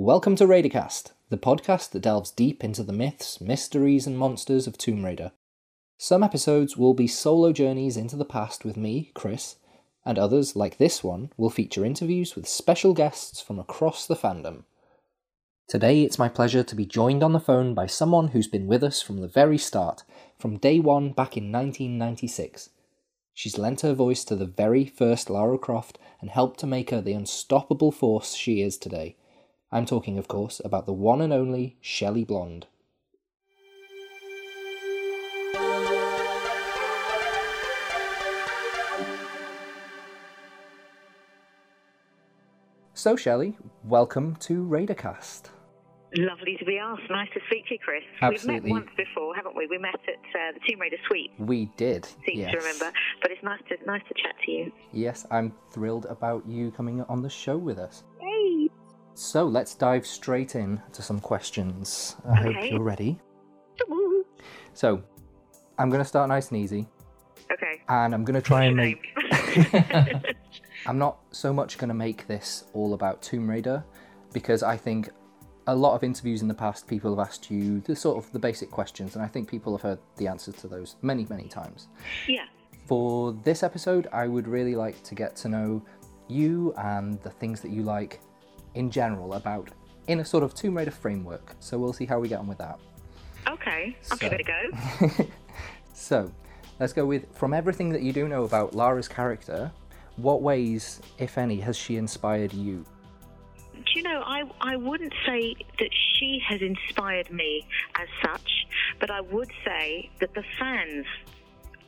Welcome to Raidercast, the podcast that delves deep into the myths, mysteries, and monsters of Tomb Raider. Some episodes will be solo journeys into the past with me, Chris, and others, like this one, will feature interviews with special guests from across the fandom. Today, it's my pleasure to be joined on the phone by someone who's been with us from the very start, from day one back in 1996. She's lent her voice to the very first Lara Croft and helped to make her the unstoppable force she is today. I'm talking, of course, about the one and only Shelley Blond. So, Shelley, welcome to Raidercast. Lovely to be asked. Nice to speak to you, Chris. Absolutely. We've met once before, haven't we? We met at uh, the Tomb Raider Suite. We did. Seem yes. to remember, but it's nice to nice to chat to you. Yes, I'm thrilled about you coming on the show with us. Hey. So, let's dive straight in to some questions. I hope you're ready. So, I'm going to start nice and easy, Okay. and I'm going to try and make. I'm not so much going to make this all about Tomb Raider because I think a lot of interviews in the past people have asked you the sort of the basic questions and I think people have heard the answers to those many many times. yeah. For this episode, I would really like to get to know you and the things that you like in general about in a sort of Tomb Raider framework. So we'll see how we get on with that. Okay. I'll So- give it a go. So, let's go with from everything that you do know about Lara's character, what ways, if any, has she inspired you? Do you know, I, I wouldn't say that she has inspired me as such, but I would say that the fans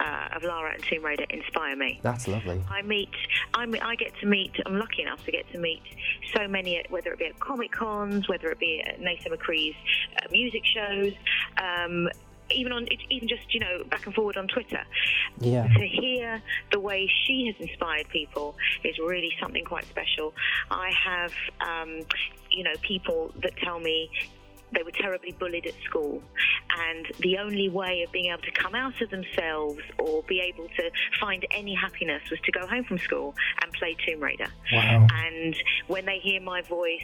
uh, of Lara and Tomb Raider inspire me. That's lovely. I meet, I meet, I get to meet. I'm lucky enough to get to meet so many, whether it be at comic cons, whether it be at Nathan McCree's uh, music shows, um, even on, even just you know back and forward on Twitter. Yeah. To hear the way she has inspired people is really something quite special. I have, um, you know, people that tell me they were terribly bullied at school, and the only way of being able to come out of themselves or be able to find any happiness was to go home from school and play Tomb Raider. Wow. And when they hear my voice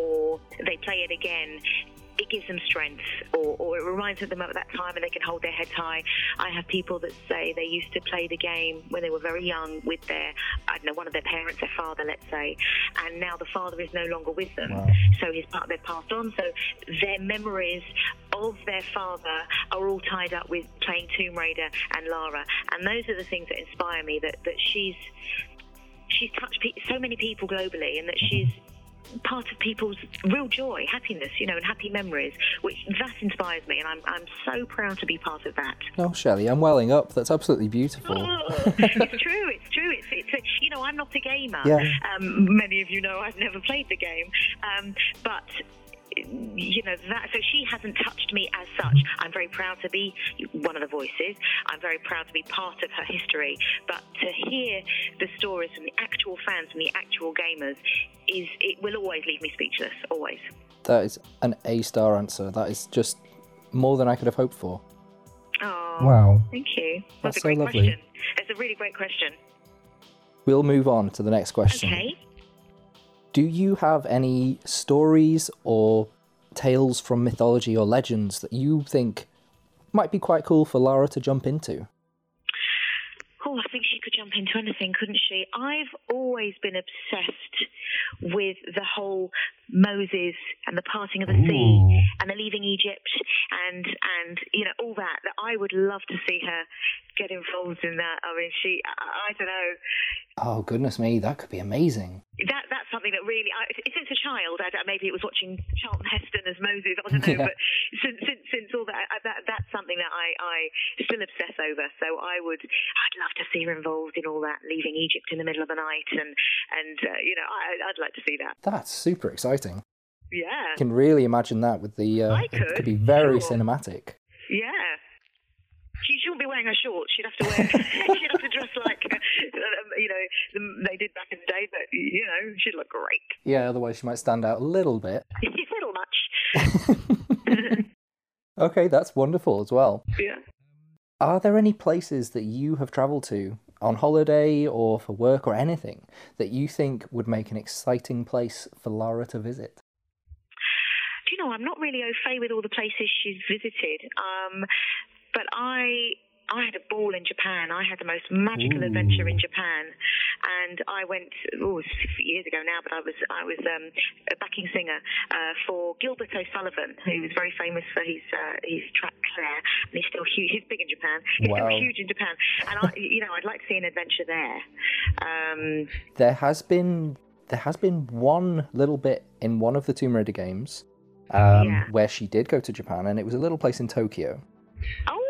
or they play it again, it gives them strength or, or it reminds them of that time and they can hold their heads high. I have people that say they used to play the game when they were very young with their, I don't know, one of their parents, their father, let's say, and now the father is no longer with them. Wow. So his part, they've passed on. So their memories of their father are all tied up with playing Tomb Raider and Lara. And those are the things that inspire me that, that she's she's touched pe- so many people globally and that mm-hmm. she's part of people's real joy, happiness, you know, and happy memories, which that inspires me, and I'm, I'm so proud to be part of that. Oh, Shelley, I'm welling up. That's absolutely beautiful. it's true, it's true. It's, it's a, you know, I'm not a gamer. Yeah. Um, many of you know I've never played the game, um, but you know that so she hasn't touched me as such i'm very proud to be one of the voices i'm very proud to be part of her history but to hear the stories from the actual fans and the actual gamers is it will always leave me speechless always That is an A star answer. That is just more than I could have hoped for. oh Wow. thank you That's a so lovely. question it's a really great question We'll move on to the next question. okay Do you have any stories or tales from mythology or legends that you think might be quite cool for Lara to jump into? Oh, I think jump into anything, couldn't she? I've always been obsessed with the whole Moses and the parting of the sea and the leaving Egypt and and you know all that. That I would love to see her get involved in that. I mean, she I, I don't know. Oh, goodness me, that could be amazing. That that's something that really I, since a child. I, maybe it was watching Charlton Heston as Moses. I don't know, Yeah. but since since since all that, that that's something that I I still obsess over. So I would I'd love to see her involved in all that, leaving Egypt in the middle of the night, and and uh, you know I I'd like to see that. That's super exciting. Yeah, I can really imagine that with the. Uh, I it could could, be very sure. cinematic. yeah. She shouldn't be wearing her shorts. She'd have to wear. she'd have to dress like uh, you know they did back in the day. But you know she'd look great. Yeah, otherwise she might stand out a little bit. a little much. Okay, that's wonderful as well. yeah. Are there any places that you have travelled to on holiday or for work or anything that you think would make an exciting place for Lara to visit? Do you know, I'm not really au fait with all the places she's visited. Um, but I I had a ball in Japan. I had the most magical Ooh. adventure in Japan, and I went. Oh, years ago now, but I was I was um, a backing singer uh, for Gilbert O'Sullivan, who was very famous for his uh, his track Clair, and he's still huge. He's big in Japan. He's Wow. still huge in Japan, and I, you know, I'd like to see an adventure there. Um, There has been there has been one little bit in one of the Tomb Raider games um, Yeah. where she did go to Japan, and it was a little place in Tokyo. oh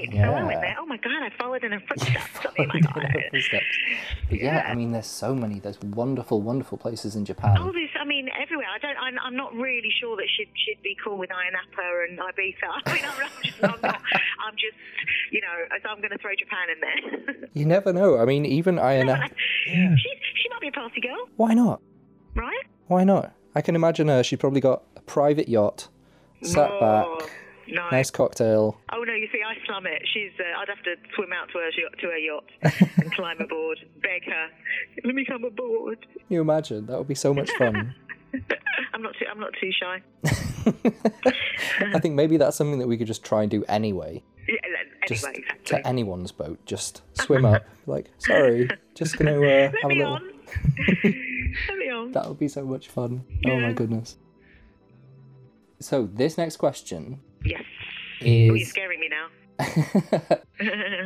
right, so I Yeah. went there. Oh my god, I followed in her footsteps. Oh my god. footsteps. But yeah, Yeah. I mean, there's so many. There's wonderful, wonderful places in Japan. Oh, there's, I mean, everywhere. I don't. I'm, I'm not really sure that she'd she'd be cool with Ayia Napa and Ibiza. I mean, I'm, I'm just, I'm not. I'm just, you know, so I'm going to throw Japan in there. You never know. I mean, even Ayana. Yeah. She's she might be a party girl, Why not? right? Why not? I can imagine her. She probably got a private yacht, sat Oh, back, Nice. nice cocktail. Oh no, you see, I slum it. She's. Uh, I'd have to swim out to her yacht- to her yacht and climb aboard, beg her, let me come aboard. Can you imagine? That would be so much fun. I'm not too. I'm not too shy. I think maybe that's something that we could just try and do anyway. Yeah, anyway, Just exactly. to anyone's boat, just swim up. Like, sorry, just gonna uh, have a little. on. Let me on. That would be so much fun. Oh my goodness. So this next question Yes. Oh, you're scaring me now.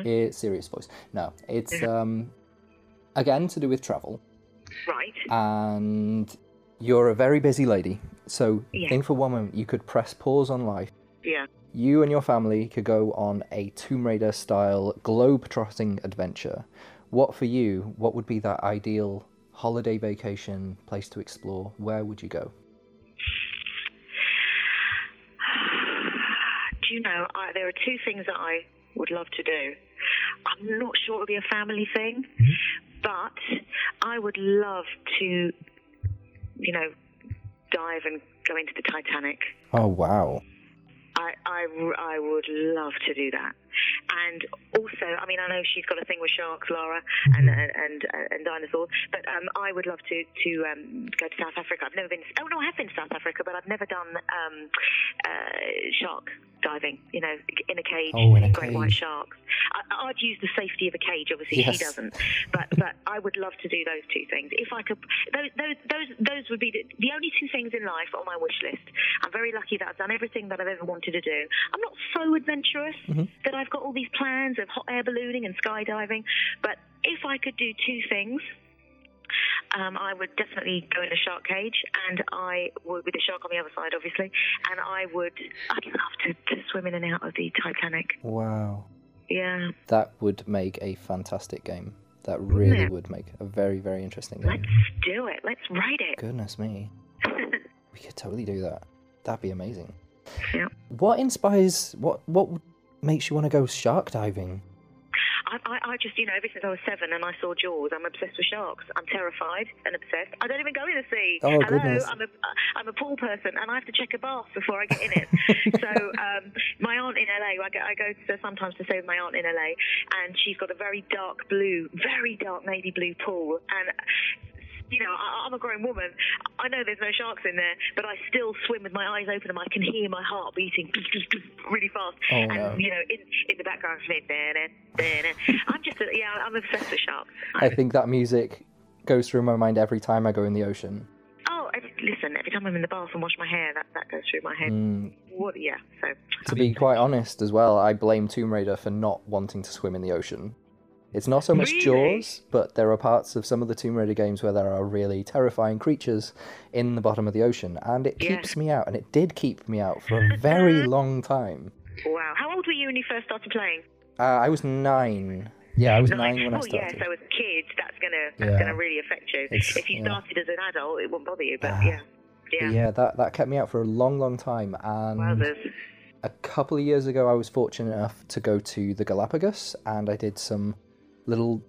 it's serious voice. No, it's um again to do with travel, right. and you're a very busy lady. So Yeah. think for one moment you could press pause on life. Yeah. You and your family could go on a Tomb Raider style globe-trotting adventure. What for you? What would be that ideal holiday vacation place to explore? Where would you go? Do you know, I, there are two things that I would love to do. I'm not sure it'll be a family thing, but I would love to, you know, dive and go into the Titanic. Oh wow. I, I, I would love to do that. And also, I mean, I know she's got a thing with sharks, Laura, and and and, and dinosaurs. But um, I would love to to um, go to South Africa. I've never been. Oh no, I have been to South Africa, but I've never done um, uh, shark diving. You know, in a cage, Oh, in a great white sharks. I, I'd use the safety of a cage. Obviously, Yes. she doesn't. But but I would love to do those two things. If I could, those those those those would be the, the only two things in life on my wish list. I'm very lucky that I've done everything that I've ever wanted to do. I'm not so adventurous mm-hmm. that I've got all these plans of hot air ballooning and skydiving, but if I could do two things. Um, I would definitely go in a shark cage, and I would with the shark on the other side, obviously. And I would, I'd love to, to swim in and out of the Titanic. Wow. Yeah, That would make a fantastic game. That really it? would make a very, very interesting game. let's do it. Let's write it. Goodness me. We could totally do that. That'd be amazing. yeah. What inspires what what makes you want to go shark diving? I, I, I just, you know, ever since I was seven and I saw Jaws, I'm obsessed with sharks. I'm terrified and obsessed. I don't even go in the sea. Oh, Hello, goodness. I'm a, I'm a pool person and I have to check a bath before I get in it. so um, my aunt in LA, I go, I go to, sometimes to stay with my aunt in LA, and she's got a very dark blue, very dark navy blue pool, and you know, I, I'm a grown woman. I know there's no sharks in there, but I still swim with my eyes open and I can hear my heart beating really fast. Oh, and, no. you know, in, in the background, I'm just, a, yeah, I'm obsessed with sharks. I think that music goes through my mind every time I go in the ocean. Oh, every, listen, every time I'm in the bath and wash my hair, that, that goes through my head. Mm, What, yeah, so. to be quite honest as well, I blame Tomb Raider for not wanting to swim in the ocean. It's not so much Really? Jaws, but there are parts of some of the Tomb Raider games where there are really terrifying creatures in the bottom of the ocean, and it Yeah. keeps me out, and it did keep me out for a very long time. Wow. How old were you when you first started playing? Uh, I was nine. Yeah, I was nine when I started. oh, yeah, so as a kid, that's gonna that's Yeah. gonna really affect you. It's- if you yeah. started as an adult, it wouldn't bother you, but Ah. yeah. But Yeah. yeah, that, that kept me out for a long, long time. And Wowzers. a couple of years ago, I was fortunate enough to go to the Galapagos, and I did some little,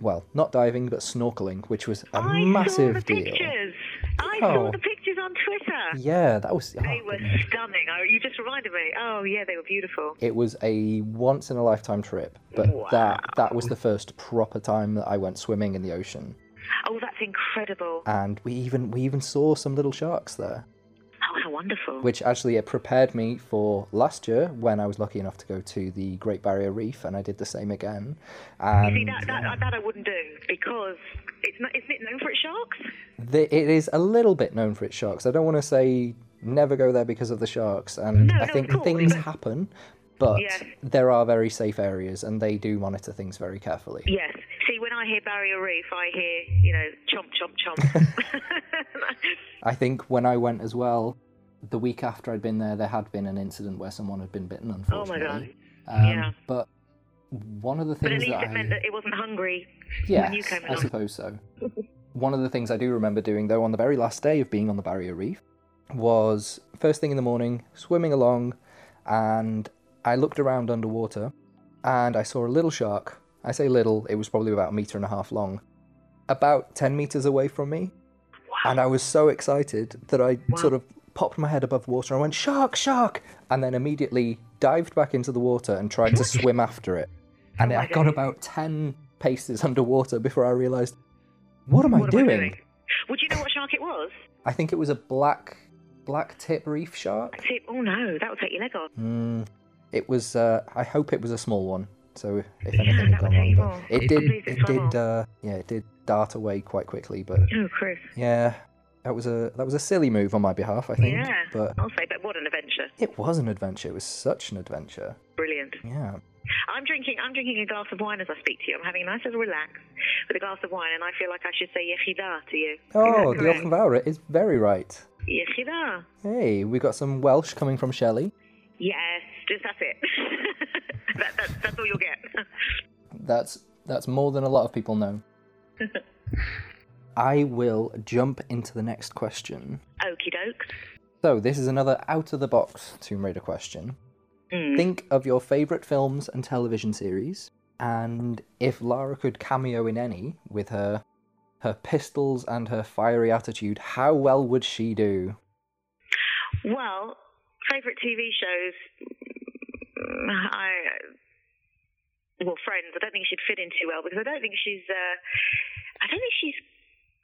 well, not diving, but snorkeling, which was a I massive saw the deal. pictures. I Oh. saw the pictures on Twitter. Yeah, that was. oh, They were goodness. stunning. Oh, you just reminded me. Oh, yeah, they were beautiful. It was a once in a lifetime trip, but that that was the first proper time that I went swimming in the ocean, Oh, that's incredible. and we even we even saw some little sharks there. Wonderful. which actually it prepared me for last year when I was lucky enough to go to the Great Barrier Reef, and I did the same again. And See, that, that, that I wouldn't do because it's not, isn't it known for its sharks? the, it is a little bit known for its sharks. I don't want to say never go there because of the sharks, and No, I no, think course, things but- happen, but Yes. there are very safe areas, and they do monitor things very carefully. Yes. See, when I hear Barrier Reef, I hear, you know, chomp, chomp, chomp. I think when I went as well, the week after I'd been there, there had been an incident where someone had been bitten, Unfortunately, Oh my. God. Um, Yeah. But one of the but at things least that it I meant that it wasn't hungry. yes, I suppose so. one of the things I do remember doing though on the very last day of being on the Barrier Reef was first thing in the morning, swimming along, and I looked around underwater, and I saw a little shark. I say little; it was probably about a meter and a half long, about ten meters away from me. And I was so excited that I Wow. sort of popped my head above water and went, Shark, shark! And then immediately dived back into the water and tried to swim after it. And I got about 10 paces underwater before I realised, what am I What doing? am I doing? Would you know what shark it was? I think it was a black black tip reef shark. Tip. Oh no, that would take your leg off. Mm, it was, uh, I hope it was a small one. So if Yeah, anything had gone wrong. But more. it did, it did, uh, yeah, it did dart away quite quickly. But Oh, Chris. yeah, that was a that was a silly move on my behalf, I think. Yeah. But I'll say, but what an adventure. It was an adventure. It was such an adventure. Brilliant. Yeah. I'm drinking. I'm drinking a glass of wine as I speak to you. I'm having a nice little relax with a glass of wine, and I feel like I should say iechyd da to you. Oh, the correct? Is very right. Iechyd da. Hey, we got some Welsh coming from Shelley. Yes, just that's it. that, that, that's all you'll get. That's that's more than a lot of people know. I will jump into the next question. Okie doke. So this is another out of the box Tomb Raider question. Mm. Think of your favourite films and television series, and if Lara could cameo in any with her her pistols and her fiery attitude, how well would she do? Well, favourite TV shows. I well, Friends. I don't think she'd fit in too well because I don't think she's. Uh, I don't think she's.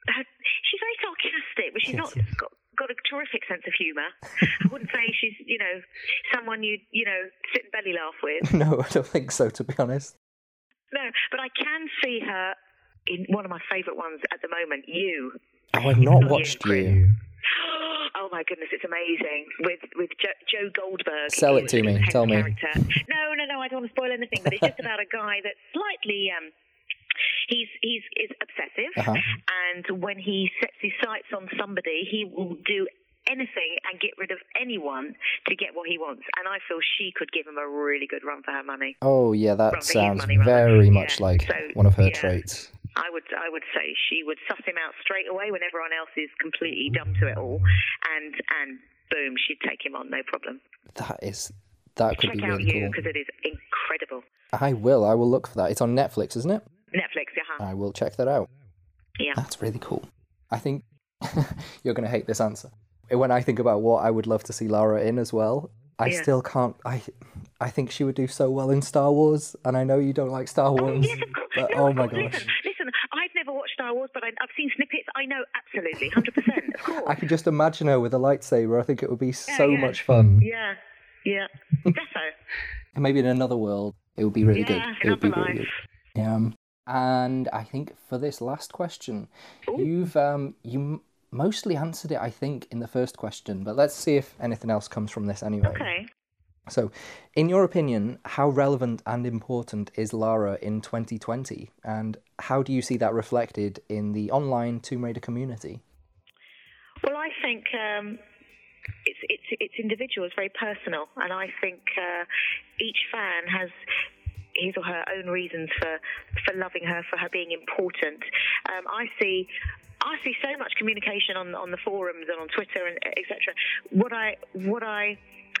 Uh, she's very sarcastic, but she's Yes, not yes. got, got a terrific sense of humour. I wouldn't say she's, you know, someone you you know sit and belly laugh with. no, I don't think so, to be honest. No, but I can see her in one of my favourite ones at the moment. You. Oh, I've not Not watched you, you. Oh my goodness, it's amazing with with jo- Joe Goldberg. Sell it to me, tell me. No, no, no, I don't want to spoil anything, but it's just about a guy that's slightly um. He's he's is obsessive, Uh-huh. and when he sets his sights on somebody, he will do anything and get rid of anyone to get what he wants. And I feel she could give him a really good run for her money. Oh yeah, that the sounds money, rather. very Yeah, much like so, one of her yeah. traits. I would I would say she would suss him out straight away when everyone else is completely dumb to it all, and and boom, she'd take him on no problem. That is that could Check be out really you cool. because it is incredible. I will. I will look for that. It's on Netflix, isn't it? Netflix, yeah, I will check that out. yeah. That's really cool. I think you're going to hate this answer. When I think about what I would love to see Lara in as well, I Yeah. still can't. I I think she would do so well in Star Wars, and I know you don't like Star Oh, Wars, yes, of course. but No, oh my gosh, Listen, listen. I've never watched Star Wars, but I've seen snippets. I know absolutely, hundred percent. Of course. I could just imagine her with a lightsaber. I think it would be Yeah, so yeah. much fun. Yeah, yeah. Defo. And maybe in another world, it would be really good. yeah, It would be another really life. good. Um, and I think for this last question, Ooh. you've um, you mostly answered it. I think in the first question, but let's see if anything else comes from this anyway. Okay. So, in your opinion, how relevant and important is Lara in 2020, and how do you see that reflected in the online Tomb Raider community? Well, I think um, it's it's it's individual. It's very personal, and I think uh, each fan has his or her own reasons for for loving her, for her being important. Um, I see. I see so much communication on on the forums and on Twitter and etc. What I what I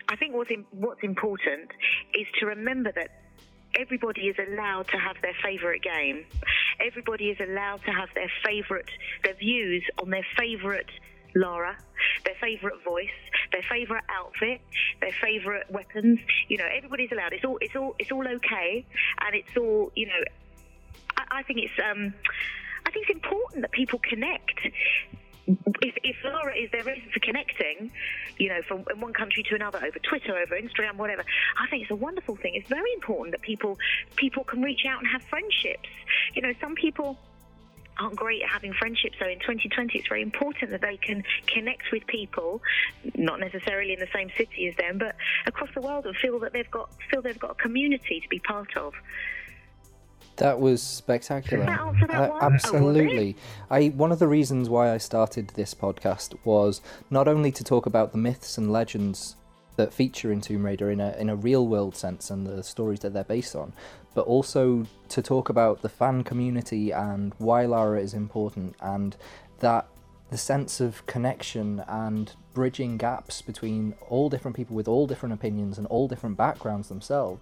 I think what's in, what's important is to remember that everybody is allowed to have their favourite game. Everybody is allowed to have their favourite, their views on their favourite Lara, their favourite voice, their favourite outfit, their favourite weapons. You know, everybody's allowed. It's all, it's all, it's all okay, and it's all, you know. I, I think it's, um, I think it's important that people connect if, if Lara is their reason for connecting, you know, from one country to another over Twitter, over Instagram, whatever, I think it's a wonderful thing. It's very important that people people can reach out and have friendships. You know, some people aren't great at having friendships. So in 2020, it's very important that they can connect with people, not necessarily in the same city as them, but across the world, and feel that they've got feel they've got a community to be part of. That was spectacular. That that Uh, one? Oh, absolutely. I one of the reasons why I started this podcast was not only to talk about the myths and legends that feature in Tomb Raider in a in a real world sense and the stories that they're based on, but also to talk about the fan community and why Lara is important and that the sense of connection and bridging gaps between all different people with all different opinions and all different backgrounds themselves.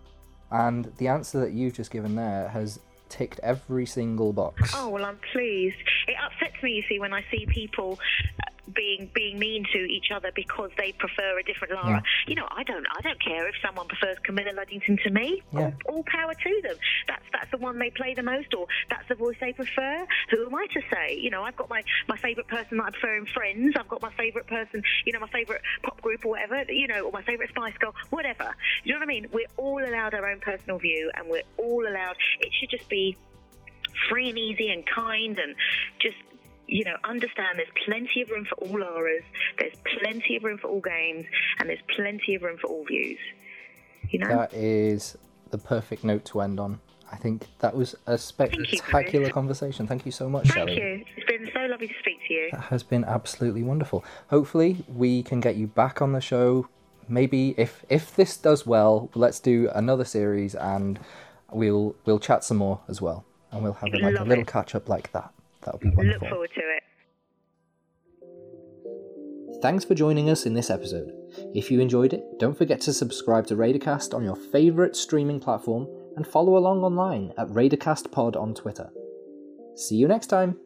And the answer that you've just given there has ticked every single box. Oh well, I'm pleased. It upsets me, you see, when I see people being being mean to each other because they prefer a different Lara. Yeah. You know, I don't I don't care if someone prefers Camilla Luddington to me. Yeah. All, all power to them. That's that's the one they play the most, or that's the voice they prefer. Who am I to say? You know, I've got my my favourite person that I prefer in Friends. I've got my favourite person. You know, my favourite pop group or whatever. You know, or my favourite Spice Girl, whatever. You know what I mean? We're all allowed our own personal view, and we're all allowed. It should just be free and easy and kind and just you know understand there's plenty of room for all Laras there's plenty of room for all games and there's plenty of room for all views you know That is the perfect note to end on. I think that was a Thank spectacular conversation. Thank you so much, thank Shelley. you it's been so lovely to speak to you That has been absolutely wonderful. Hopefully, we can get you back on the show. Maybe if if this does well, let's do another series and we'll we'll chat some more as well, and we'll have a, like a little it. catch up like that. That would be look forward to it Thanks for joining us in this episode. If you enjoyed it, don't forget to subscribe to Raidercast on your favourite streaming platform and follow along online at Raidercast Pod on Twitter. See you next time.